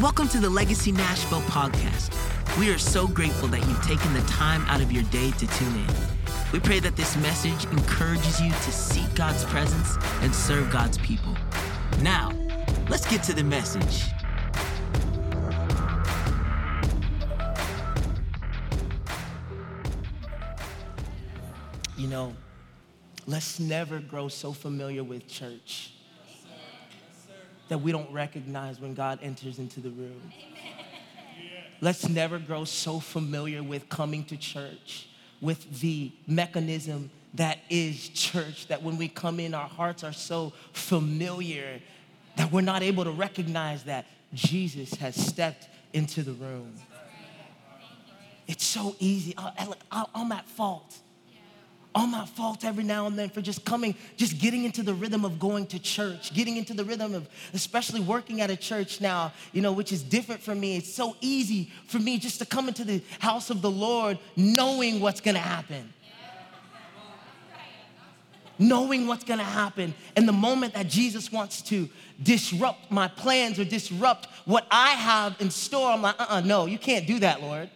Welcome to the Legacy Nashville podcast. We are so grateful that you've taken the time out of your day to tune in. We pray that this message encourages you to seek God's presence and serve God's people. Now, let's get to the message. You know, let's never grow so familiar with church that we don't recognize when God enters into the room. Let's never grow so familiar with coming to church, with the mechanism that is church, that when we come in, our hearts are so familiar that we're not able to recognize that Jesus has stepped into the room. It's so easy. I, am at fault all my fault every now and then for just coming, just getting into the rhythm of going to church, getting into the rhythm of especially working at a church now, you know, which is different for me. It's so easy for me just to come into the house of the Lord knowing what's gonna happen. Knowing what's gonna happen. And the moment that Jesus wants to disrupt my plans or disrupt what I have in store, I'm like, uh uh-uh, uh no, you can't do that, Lord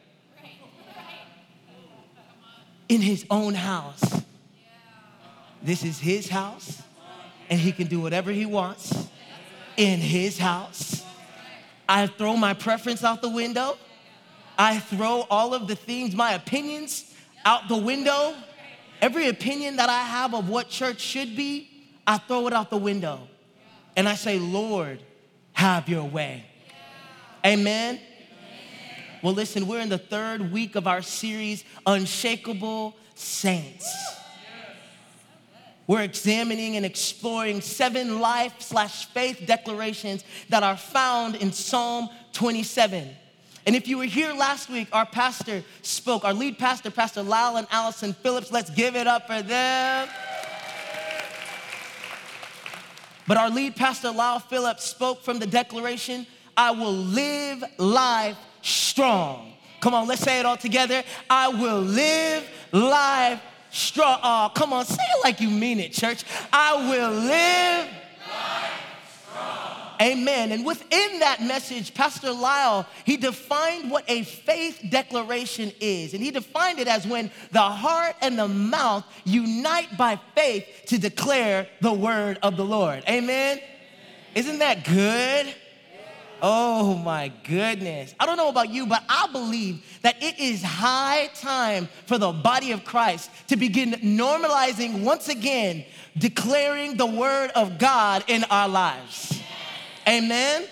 in his own house. This is his house, and he can do whatever he wants in his house. I throw my preference out the window. I throw all of the things, my opinions, out the window. Every opinion that I have of what church should be, I throw it out the window. And I say, Lord, have your way. Amen. Well, listen, we're in the third week of our series, Unshakable Saints. We're examining and exploring seven life slash faith declarations that are found in Psalm 27. And if you were here last week, our pastor spoke, our lead pastor, Pastor Lyle and Allison Phillips. Let's give it up for them. But our lead pastor, Lyle Phillips, spoke from the declaration I will live life strong. Come on, let's say it all together. I will live life strong. Oh, come on, say it like you mean it, church. I will live. Amen. And within that message, Pastor Lyle, he defined what a faith declaration is. And he defined it as when the heart and the mouth unite by faith to declare the word of the Lord. Amen. Isn't that good? Oh my goodness. I don't know about you, but I believe that it is high time for the body of Christ to begin normalizing once again, declaring the word of God in our lives. Amen.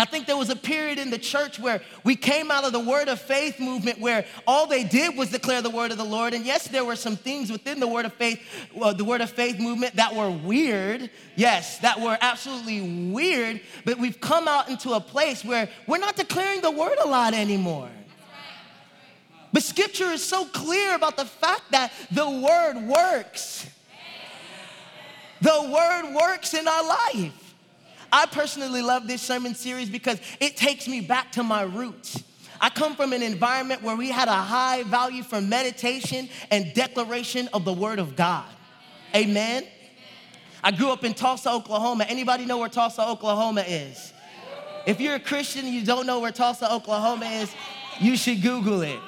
I think there was a period in the church where we came out of the word of faith movement where all they did was declare the word of the Lord. And yes, there were some things within the word of faith, well, the word of faith movement that were weird. Yes, that were absolutely weird. But we've come out into a place where we're not declaring the word a lot anymore. But scripture is so clear about the fact that the word works. The word works in our life. I personally love this sermon series because it takes me back to my roots. I come from an environment where we had a high value for meditation and declaration of the word of God. Amen. I grew up in Tulsa, Oklahoma. Anybody know where Tulsa, Oklahoma is? If you're a Christian and you don't know where Tulsa, Oklahoma is, you should Google it.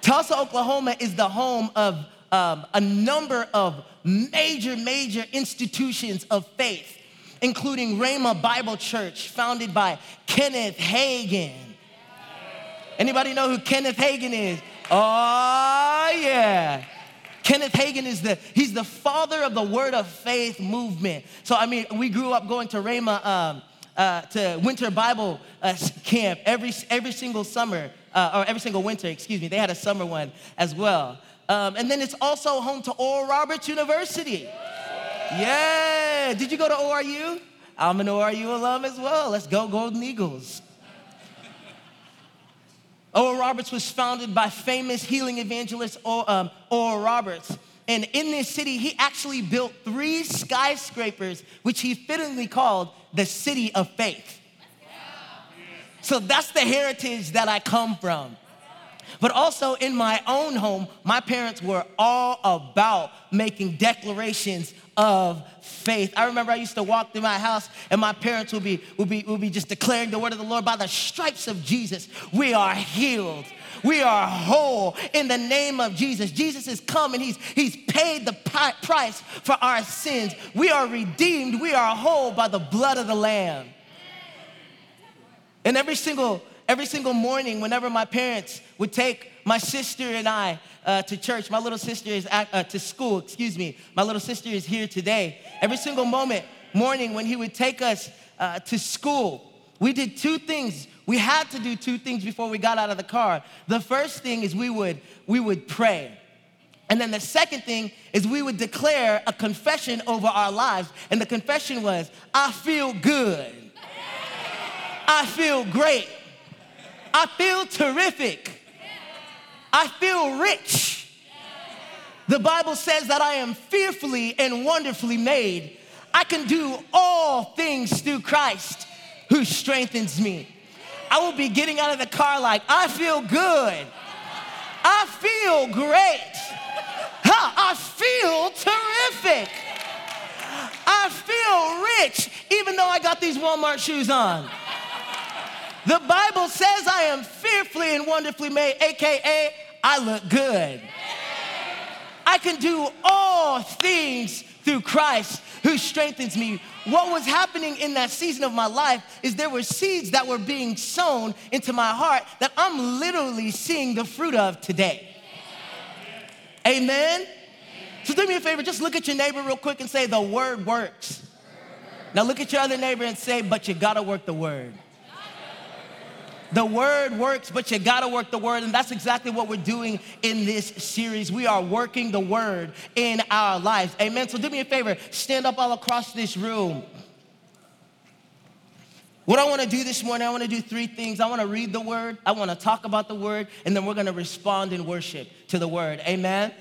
Tulsa, Oklahoma is the home of um, a number of major, major institutions of faith including Rhema Bible Church, founded by Kenneth Hagin. Anybody know who Kenneth Hagin is? Oh, yeah. Kenneth Hagin is the, he's the father of the Word of Faith movement. So, I mean, we grew up going to Rhema, um, uh, to winter Bible uh, camp every, every single summer, uh, or every single winter, excuse me. They had a summer one as well. Um, and then it's also home to Oral Roberts University. Yeah. Did you go to ORU? I'm an ORU alum as well. Let's go, Golden Eagles. Oral Roberts was founded by famous healing evangelist um, Oral Roberts. And in this city, he actually built three skyscrapers, which he fittingly called the City of Faith. So that's the heritage that I come from. But also in my own home, my parents were all about making declarations of faith. I remember I used to walk through my house and my parents would be, would be, would be just declaring the word of the Lord by the stripes of Jesus. We are healed. We are whole in the name of Jesus. Jesus has come and he's, he's paid the price for our sins. We are redeemed. We are whole by the blood of the Lamb. And every single every single morning, whenever my parents would take my sister and I uh, to church, my little sister is at, uh, to school, excuse me, my little sister is here today. Every single moment, morning, when he would take us uh, to school, we did two things. We had to do two things before we got out of the car. The first thing is we would we would pray. And then the second thing is we would declare a confession over our lives. And the confession was, I feel good. I feel great. I feel terrific. I feel rich. The Bible says that I am fearfully and wonderfully made. I can do all things through Christ who strengthens me. I will be getting out of the car like, I feel good. I feel great. I feel terrific. I feel rich, even though I got these Walmart shoes on. The Bible says I am fearfully and wonderfully made, AKA, I look good. I can do all things through Christ who strengthens me. What was happening in that season of my life is there were seeds that were being sown into my heart that I'm literally seeing the fruit of today. Amen? So do me a favor, just look at your neighbor real quick and say, The word works. Now look at your other neighbor and say, But you gotta work the word. The word works, but you gotta work the word. And that's exactly what we're doing in this series. We are working the word in our lives. Amen. So do me a favor, stand up all across this room. What I want to do this morning, I want to do three things. I want to read the word, I want to talk about the word, and then we're going to respond in worship to the word. Amen.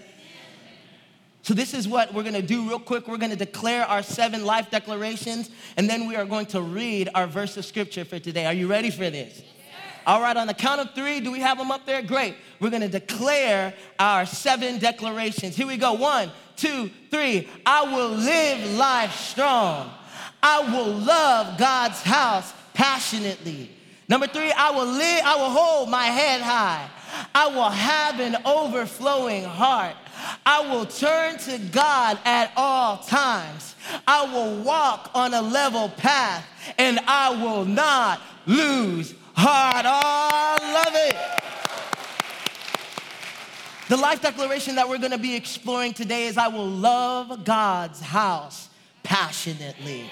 So, this is what we're gonna do real quick. We're gonna declare our seven life declarations, and then we are going to read our verse of scripture for today. Are you ready for this? All right, on the count of three, do we have them up there? Great. We're gonna declare our seven declarations. Here we go. One, two, three. I will live life strong. I will love God's house passionately. Number three, I will live, I will hold my head high. I will have an overflowing heart. I will turn to God at all times. I will walk on a level path and I will not lose heart. Oh, I love it. The life declaration that we're going to be exploring today is I will love God's house passionately.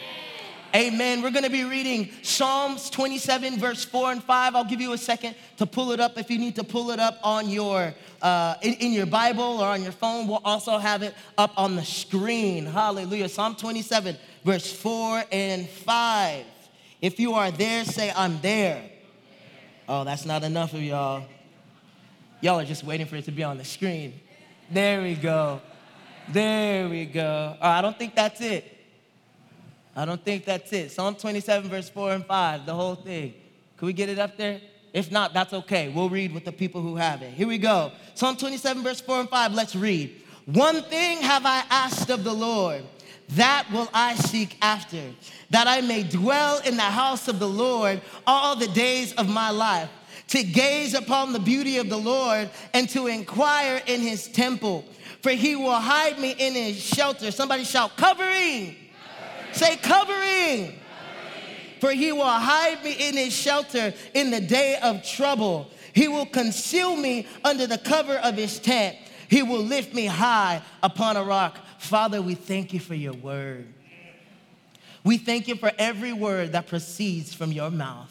Amen. We're going to be reading Psalms 27, verse 4 and 5. I'll give you a second to pull it up if you need to pull it up on your uh, in, in your Bible or on your phone. We'll also have it up on the screen. Hallelujah. Psalm 27, verse 4 and 5. If you are there, say, I'm there. Oh, that's not enough of y'all. Y'all are just waiting for it to be on the screen. There we go. There we go. Oh, I don't think that's it. I don't think that's it. Psalm 27, verse 4 and 5, the whole thing. Can we get it up there? If not, that's okay. We'll read with the people who have it. Here we go. Psalm 27, verse 4 and 5. Let's read. One thing have I asked of the Lord, that will I seek after that I may dwell in the house of the Lord all the days of my life, to gaze upon the beauty of the Lord and to inquire in his temple. For he will hide me in his shelter. Somebody shout, covering. covering. Say, covering. covering. For he will hide me in his shelter in the day of trouble. He will conceal me under the cover of his tent. He will lift me high upon a rock. Father, we thank you for your word. We thank you for every word that proceeds from your mouth.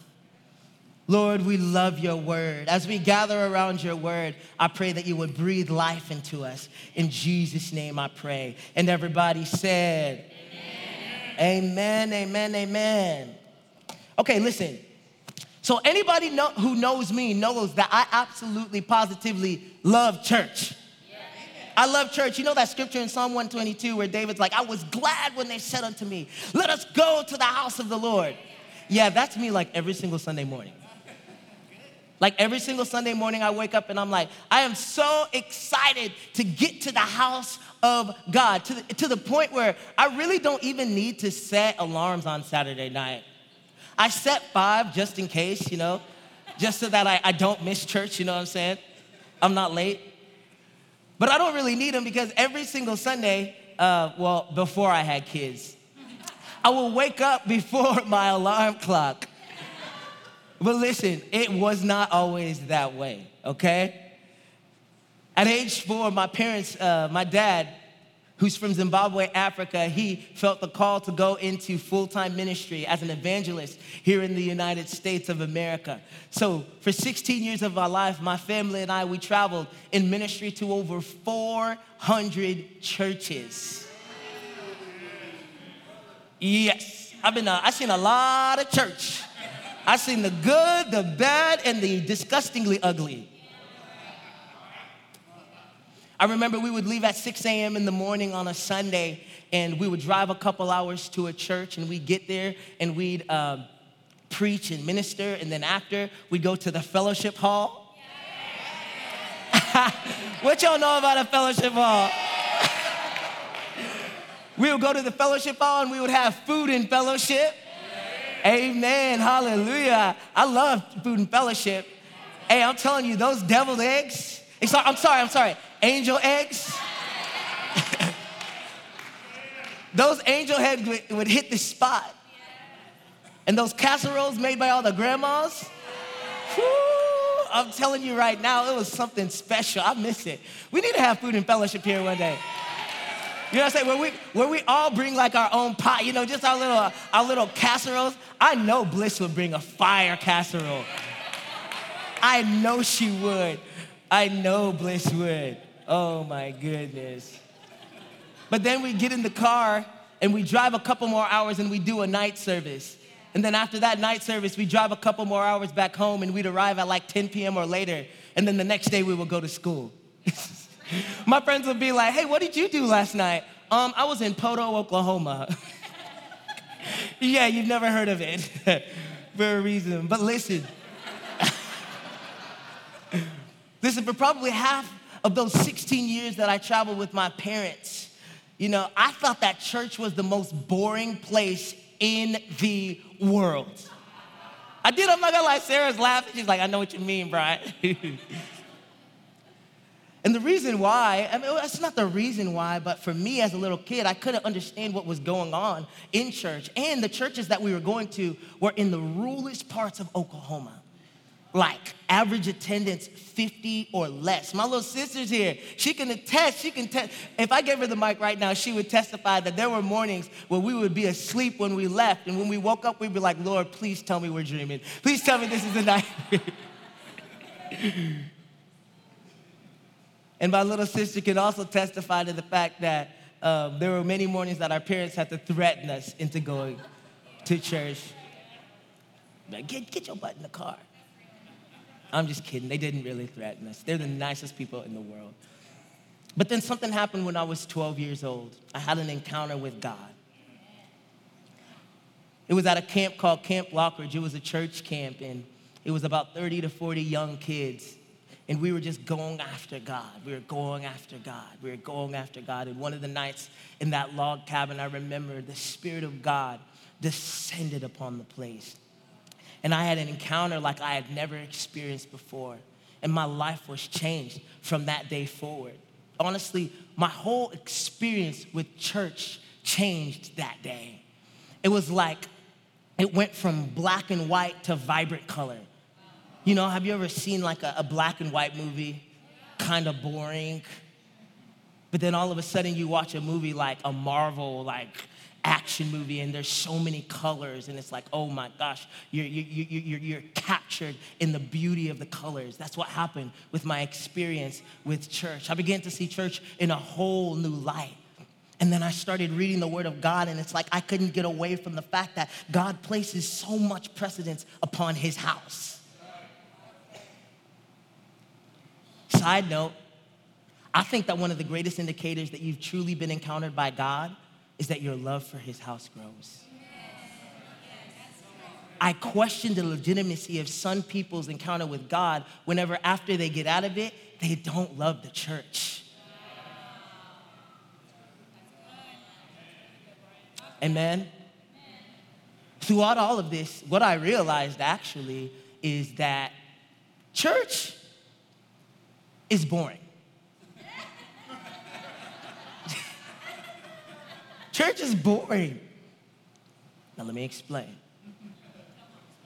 Lord, we love your word. As we gather around your word, I pray that you would breathe life into us. In Jesus' name I pray. And everybody said, Amen, amen, amen. amen. Okay, listen. So, anybody know, who knows me knows that I absolutely, positively love church. I love church. You know that scripture in Psalm 122 where David's like, I was glad when they said unto me, Let us go to the house of the Lord. Yeah, that's me like every single Sunday morning. Like every single Sunday morning, I wake up and I'm like, I am so excited to get to the house of God to the, to the point where I really don't even need to set alarms on Saturday night. I set five just in case, you know, just so that I, I don't miss church, you know what I'm saying? I'm not late. But I don't really need them because every single Sunday, uh, well, before I had kids, I would wake up before my alarm clock. But listen, it was not always that way, okay? At age four, my parents, uh, my dad, who's from Zimbabwe, Africa, he felt the call to go into full time ministry as an evangelist here in the United States of America. So, for 16 years of our life, my family and I, we traveled in ministry to over 400 churches. Yes, I've been, uh, I've seen a lot of church. I've seen the good, the bad, and the disgustingly ugly. I remember we would leave at 6 a.m. in the morning on a Sunday, and we would drive a couple hours to a church, and we'd get there and we'd um, preach and minister, and then after, we'd go to the fellowship hall. what y'all know about a fellowship hall? we would go to the fellowship hall and we would have food and fellowship. Amen. Hallelujah. I love food and fellowship. Hey, I'm telling you, those deviled eggs. I'm sorry, I'm sorry angel eggs. those angel heads would, hit the spot. And those casseroles made by all the grandmas, whoo, I'm telling you right now, it was something special. I miss it. We need to have food and fellowship here one day. You know what I'm saying? Where we, where we all bring like our own pot, you know, just our little, our little casseroles. I know Bliss would bring a fire casserole. I know she would. I know Bliss would. Oh my goodness. But then we get in the car and we drive a couple more hours and we do a night service. And then after that night service, we drive a couple more hours back home and we'd arrive at like 10 p.m. or later. And then the next day we would go to school. My friends would be like, hey, what did you do last night? Um, I was in Poteau, Oklahoma. yeah, you've never heard of it for a reason. But listen, listen, for probably half of those 16 years that I traveled with my parents, you know, I thought that church was the most boring place in the world. I did, I'm not gonna lie, Sarah's laughing. She's like, I know what you mean, Brian. and the reason why, I mean, that's not the reason why, but for me as a little kid, I couldn't understand what was going on in church. And the churches that we were going to were in the ruralest parts of Oklahoma like average attendance 50 or less. My little sister's here. She can attest, she can test. If I gave her the mic right now, she would testify that there were mornings where we would be asleep when we left. And when we woke up, we'd be like, Lord, please tell me we're dreaming. Please tell me this is a night. and my little sister can also testify to the fact that um, there were many mornings that our parents had to threaten us into going to church. Get, get your butt in the car. I'm just kidding. They didn't really threaten us. They're the nicest people in the world. But then something happened when I was 12 years old. I had an encounter with God. It was at a camp called Camp Lockridge. It was a church camp, and it was about 30 to 40 young kids. And we were just going after God. We were going after God. We were going after God. And one of the nights in that log cabin, I remember the Spirit of God descended upon the place. And I had an encounter like I had never experienced before. And my life was changed from that day forward. Honestly, my whole experience with church changed that day. It was like it went from black and white to vibrant color. You know, have you ever seen like a, a black and white movie? Kind of boring. But then all of a sudden you watch a movie like a Marvel, like action movie and there's so many colors and it's like oh my gosh you're, you, you, you're, you're captured in the beauty of the colors. That's what happened with my experience with church. I began to see church in a whole new light. And then I started reading the Word of God, and it's like I couldn't get away from the fact that God places so much precedence upon His house. Side note, I think that one of the greatest indicators that you've truly been encountered by God is that your love for his house grows. I question the legitimacy of some people's encounter with God whenever after they get out of it, they don't love the church. Amen. Throughout all of this, what I realized actually is that church is boring. Church is boring. Now, let me explain.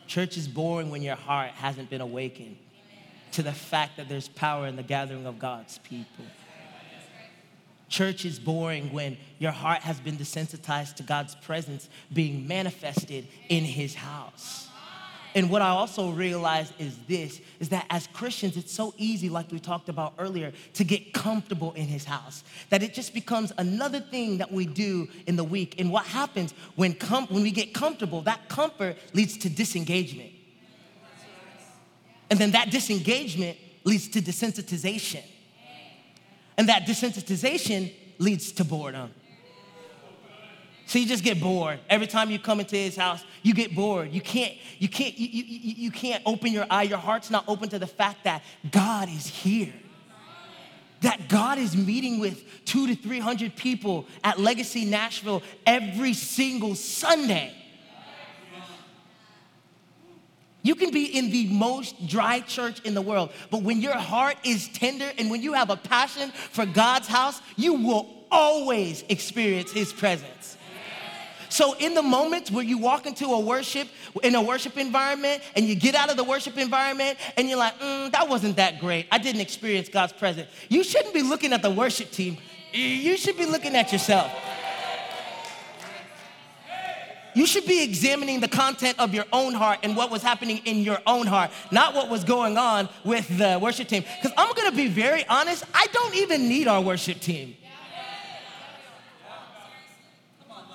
Church is boring when your heart hasn't been awakened to the fact that there's power in the gathering of God's people. Church is boring when your heart has been desensitized to God's presence being manifested in his house. And what I also realize is this is that as Christians, it's so easy, like we talked about earlier, to get comfortable in his house, that it just becomes another thing that we do in the week. And what happens when, com- when we get comfortable, that comfort leads to disengagement. And then that disengagement leads to desensitization. And that desensitization leads to boredom. So you just get bored. Every time you come into his house, you get bored. You can't, you can't, you, you, you can't open your eye. Your heart's not open to the fact that God is here. That God is meeting with two to 300 people at Legacy Nashville every single Sunday. You can be in the most dry church in the world, but when your heart is tender and when you have a passion for God's house, you will always experience His presence. So in the moments where you walk into a worship, in a worship environment, and you get out of the worship environment, and you're like, mm, that wasn't that great. I didn't experience God's presence. You shouldn't be looking at the worship team. You should be looking at yourself. You should be examining the content of your own heart and what was happening in your own heart, not what was going on with the worship team. Because I'm gonna be very honest, I don't even need our worship team.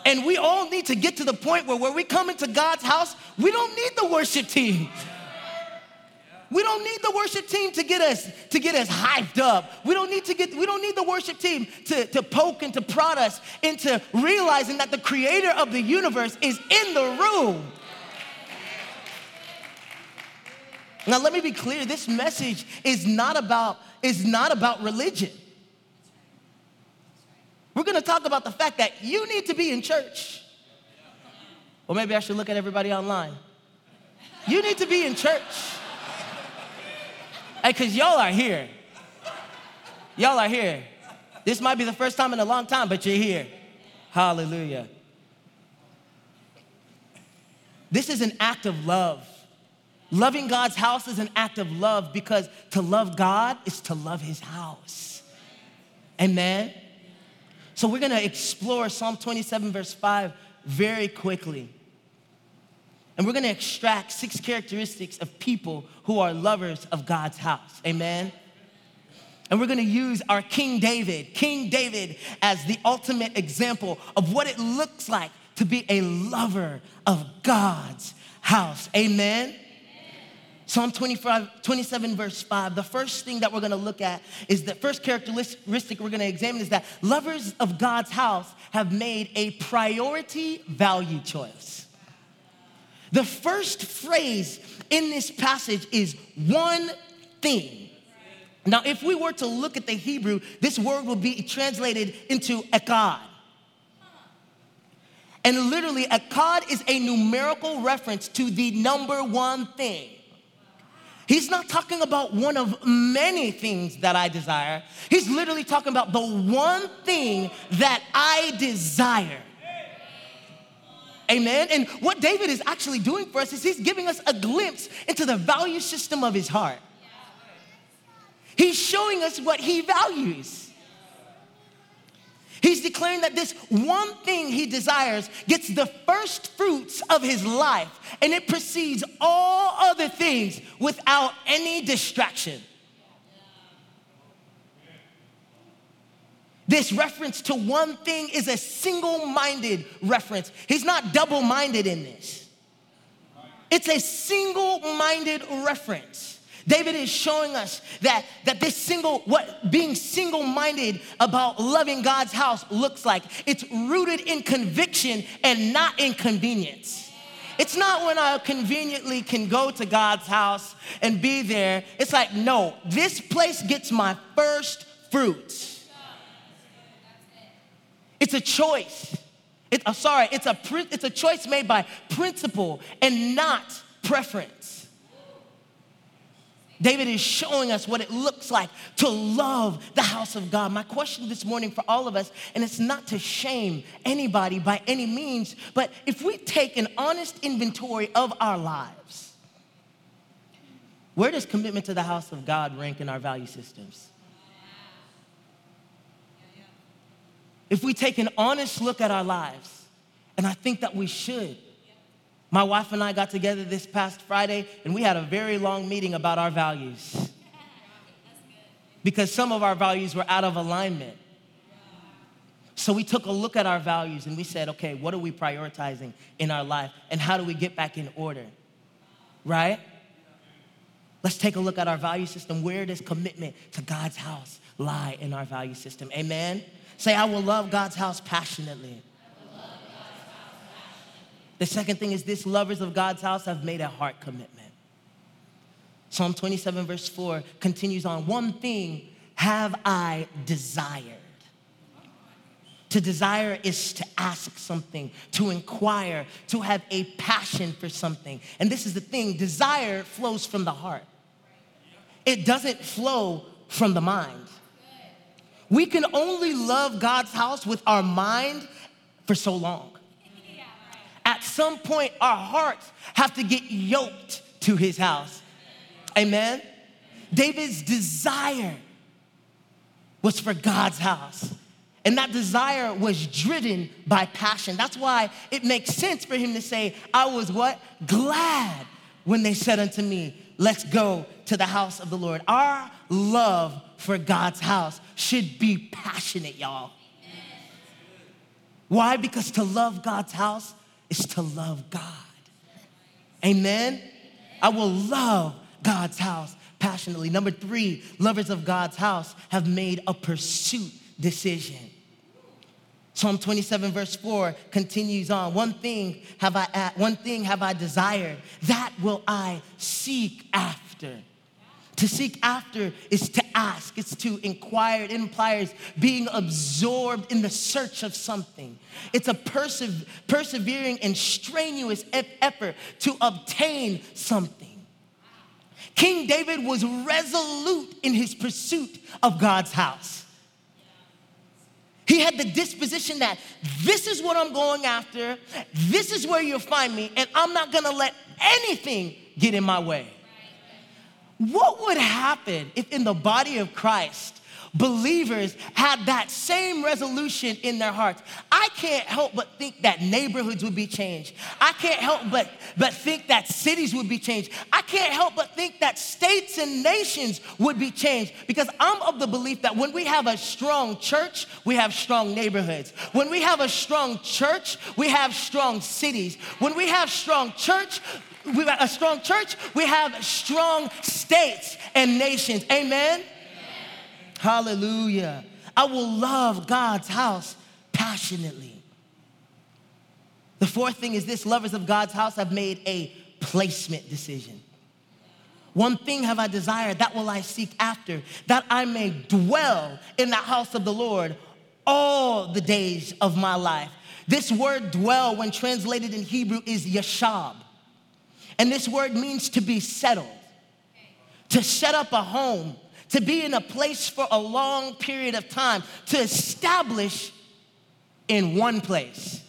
And we all need to get to the point where when we come into God's house, we don't need the worship team. We don't need the worship team to get us to get us hyped up. We don't need to get we don't need the worship team to, to poke and to prod us into realizing that the creator of the universe is in the room. Now let me be clear, this message is not about is not about religion. We're gonna talk about the fact that you need to be in church. Or maybe I should look at everybody online. You need to be in church. Because y'all are here. Y'all are here. This might be the first time in a long time, but you're here. Hallelujah. This is an act of love. Loving God's house is an act of love because to love God is to love his house. Amen. So we're gonna explore Psalm 27, verse 5 very quickly. And we're gonna extract six characteristics of people who are lovers of God's house. Amen. And we're gonna use our King David, King David, as the ultimate example of what it looks like to be a lover of God's house. Amen. Psalm 25, 27, verse 5, the first thing that we're gonna look at is the first characteristic we're gonna examine is that lovers of God's house have made a priority value choice. The first phrase in this passage is one thing. Now, if we were to look at the Hebrew, this word will be translated into echad. And literally, echad is a numerical reference to the number one thing. He's not talking about one of many things that I desire. He's literally talking about the one thing that I desire. Amen. And what David is actually doing for us is he's giving us a glimpse into the value system of his heart. He's showing us what he values. He's declaring that this one thing he desires gets the first fruits of his life and it precedes all other things without any distraction. This reference to one thing is a single minded reference. He's not double minded in this, it's a single minded reference. David is showing us that, that this single, what being single minded about loving God's house looks like. It's rooted in conviction and not in convenience. It's not when I conveniently can go to God's house and be there. It's like, no, this place gets my first fruits. It's a choice. It, I'm sorry, it's a, it's a choice made by principle and not preference. David is showing us what it looks like to love the house of God. My question this morning for all of us, and it's not to shame anybody by any means, but if we take an honest inventory of our lives, where does commitment to the house of God rank in our value systems? If we take an honest look at our lives, and I think that we should, my wife and I got together this past Friday and we had a very long meeting about our values. Because some of our values were out of alignment. So we took a look at our values and we said, okay, what are we prioritizing in our life and how do we get back in order? Right? Let's take a look at our value system. Where does commitment to God's house lie in our value system? Amen? Say, I will love God's house passionately. The second thing is this lovers of God's house have made a heart commitment. Psalm 27, verse 4 continues on One thing have I desired. To desire is to ask something, to inquire, to have a passion for something. And this is the thing desire flows from the heart, it doesn't flow from the mind. We can only love God's house with our mind for so long at some point, our hearts have to get yoked to his house. Amen? David's desire was for God's house. And that desire was driven by passion. That's why it makes sense for him to say, I was what? Glad when they said unto me, Let's go to the house of the Lord. Our love for God's house should be passionate, y'all. Why? Because to love God's house is to love God. Amen? I will love God's house passionately. Number three, lovers of God's house have made a pursuit decision. Psalm 27 verse 4 continues on. One thing have I one thing have I desired, that will I seek after. To seek after is to ask, it's to inquire. It implies being absorbed in the search of something. It's a perse- persevering and strenuous effort to obtain something. King David was resolute in his pursuit of God's house. He had the disposition that this is what I'm going after, this is where you'll find me, and I'm not gonna let anything get in my way. What would happen if in the body of Christ, believers had that same resolution in their hearts. I can't help but think that neighborhoods would be changed. I can't help but, but think that cities would be changed. I can't help but think that states and nations would be changed because I'm of the belief that when we have a strong church, we have strong neighborhoods. When we have a strong church, we have strong cities. When we have strong church, we have a strong church, we have strong states and nations. Amen? Amen? Hallelujah. I will love God's house passionately. The fourth thing is this lovers of God's house have made a placement decision. One thing have I desired, that will I seek after, that I may dwell in the house of the Lord all the days of my life. This word dwell, when translated in Hebrew, is yashab. And this word means to be settled, to set up a home, to be in a place for a long period of time, to establish in one place.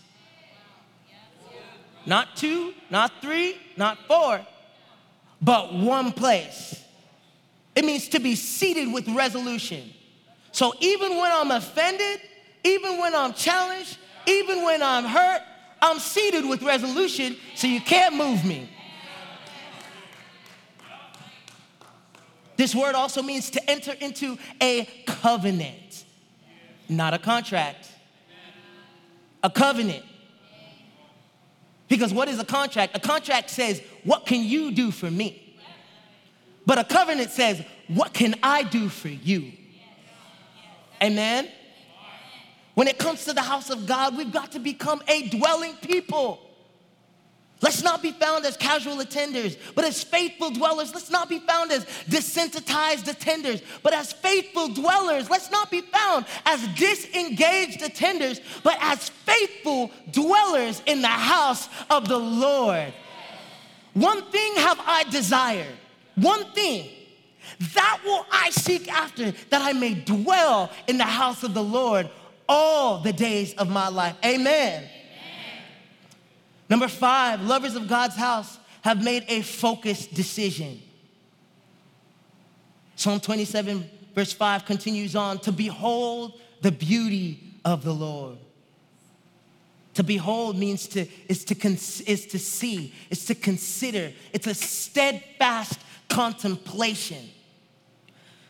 Not two, not three, not four, but one place. It means to be seated with resolution. So even when I'm offended, even when I'm challenged, even when I'm hurt, I'm seated with resolution, so you can't move me. This word also means to enter into a covenant, not a contract. A covenant. Because what is a contract? A contract says, What can you do for me? But a covenant says, What can I do for you? Amen? When it comes to the house of God, we've got to become a dwelling people. Let's not be found as casual attenders, but as faithful dwellers. Let's not be found as desensitized attenders, but as faithful dwellers. Let's not be found as disengaged attenders, but as faithful dwellers in the house of the Lord. One thing have I desired, one thing. That will I seek after, that I may dwell in the house of the Lord all the days of my life. Amen. Number five, lovers of God's house have made a focused decision. Psalm 27, verse 5 continues on to behold the beauty of the Lord. To behold means to is to is to see, is to consider. It's a steadfast contemplation.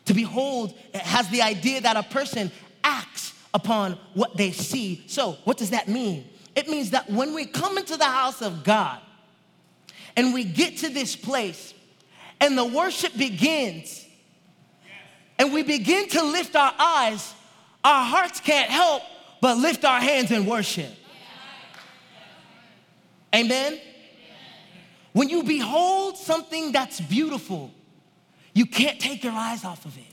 To behold has the idea that a person acts upon what they see. So, what does that mean? It means that when we come into the house of God and we get to this place and the worship begins and we begin to lift our eyes, our hearts can't help but lift our hands in worship. Amen? When you behold something that's beautiful, you can't take your eyes off of it.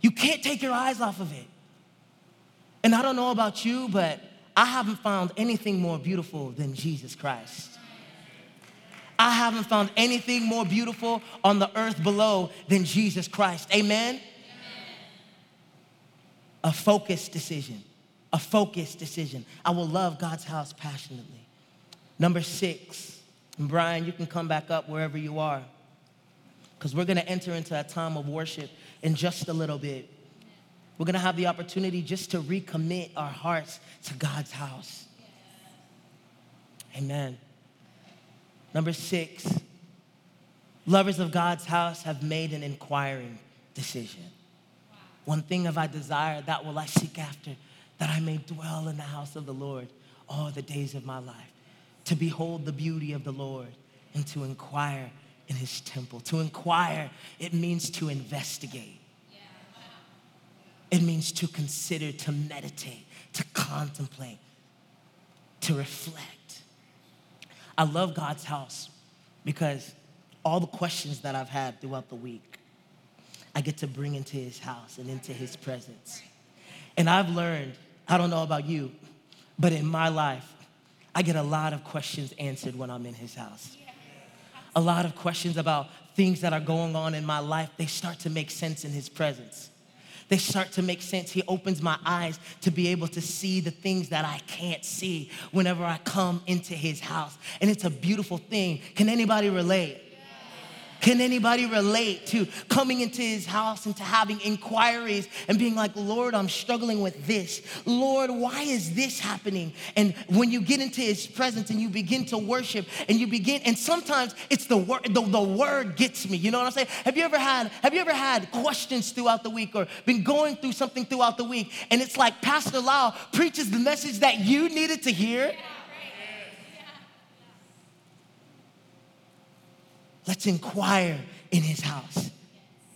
You can't take your eyes off of it. And I don't know about you, but I haven't found anything more beautiful than Jesus Christ. I haven't found anything more beautiful on the earth below than Jesus Christ. Amen? Amen. A focused decision. A focused decision. I will love God's house passionately. Number six, and Brian, you can come back up wherever you are, because we're gonna enter into a time of worship in just a little bit. We're gonna have the opportunity just to recommit our hearts to God's house. Amen. Number six, lovers of God's house have made an inquiring decision. One thing have I desired, that will I seek after, that I may dwell in the house of the Lord all the days of my life, to behold the beauty of the Lord and to inquire in his temple. To inquire, it means to investigate. It means to consider, to meditate, to contemplate, to reflect. I love God's house because all the questions that I've had throughout the week, I get to bring into his house and into his presence. And I've learned, I don't know about you, but in my life, I get a lot of questions answered when I'm in his house. A lot of questions about things that are going on in my life, they start to make sense in his presence they start to make sense. He opens my eyes to be able to see the things that I can't see whenever I come into his house. And it's a beautiful thing. Can anybody relate? Can anybody relate to coming into his house and to having inquiries and being like, Lord, I'm struggling with this. Lord, why is this happening? And when you get into his presence and you begin to worship and you begin, and sometimes it's the word, the, the word gets me. You know what I'm saying? Have you ever had, have you ever had questions throughout the week or been going through something throughout the week? And it's like Pastor Lyle preaches the message that you needed to hear. Yeah. Let's inquire in his house.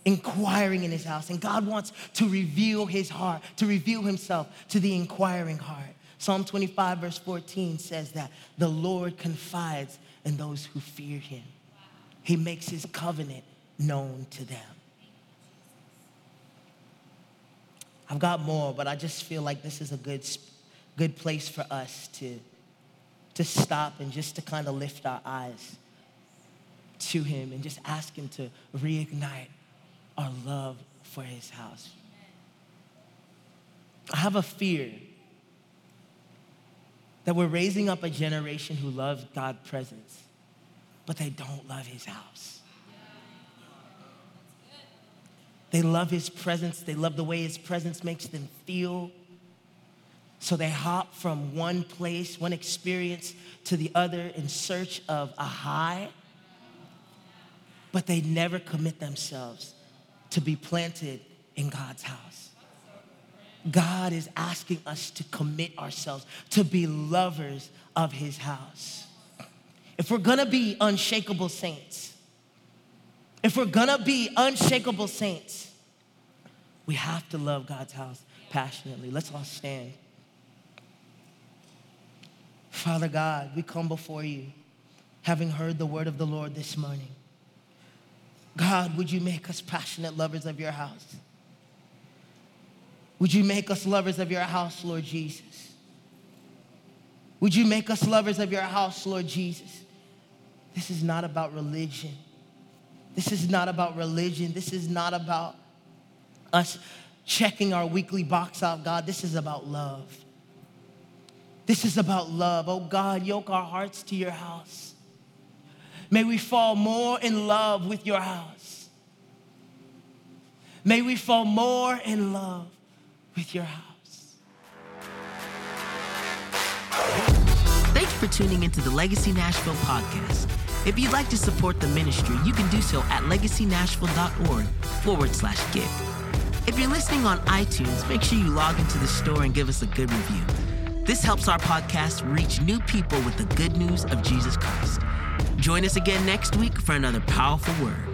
Inquiring in his house. And God wants to reveal his heart, to reveal himself to the inquiring heart. Psalm 25, verse 14 says that the Lord confides in those who fear him. He makes his covenant known to them. I've got more, but I just feel like this is a good, good place for us to, to stop and just to kind of lift our eyes to Him and just ask Him to reignite our love for His house. I have a fear that we're raising up a generation who loves God's presence, but they don't love His house. They love His presence, they love the way His presence makes them feel. So they hop from one place, one experience to the other in search of a high but they never commit themselves to be planted in God's house. God is asking us to commit ourselves to be lovers of his house. If we're gonna be unshakable saints, if we're gonna be unshakable saints, we have to love God's house passionately. Let's all stand. Father God, we come before you having heard the word of the Lord this morning. God, would you make us passionate lovers of your house? Would you make us lovers of your house, Lord Jesus? Would you make us lovers of your house, Lord Jesus? This is not about religion. This is not about religion. This is not about us checking our weekly box out, God. This is about love. This is about love. Oh God, yoke our hearts to your house. May we fall more in love with your house. May we fall more in love with your house. Thank you for tuning into the Legacy Nashville podcast. If you'd like to support the ministry, you can do so at legacynashville.org forward slash give. If you're listening on iTunes, make sure you log into the store and give us a good review. This helps our podcast reach new people with the good news of Jesus Christ. Join us again next week for another powerful word.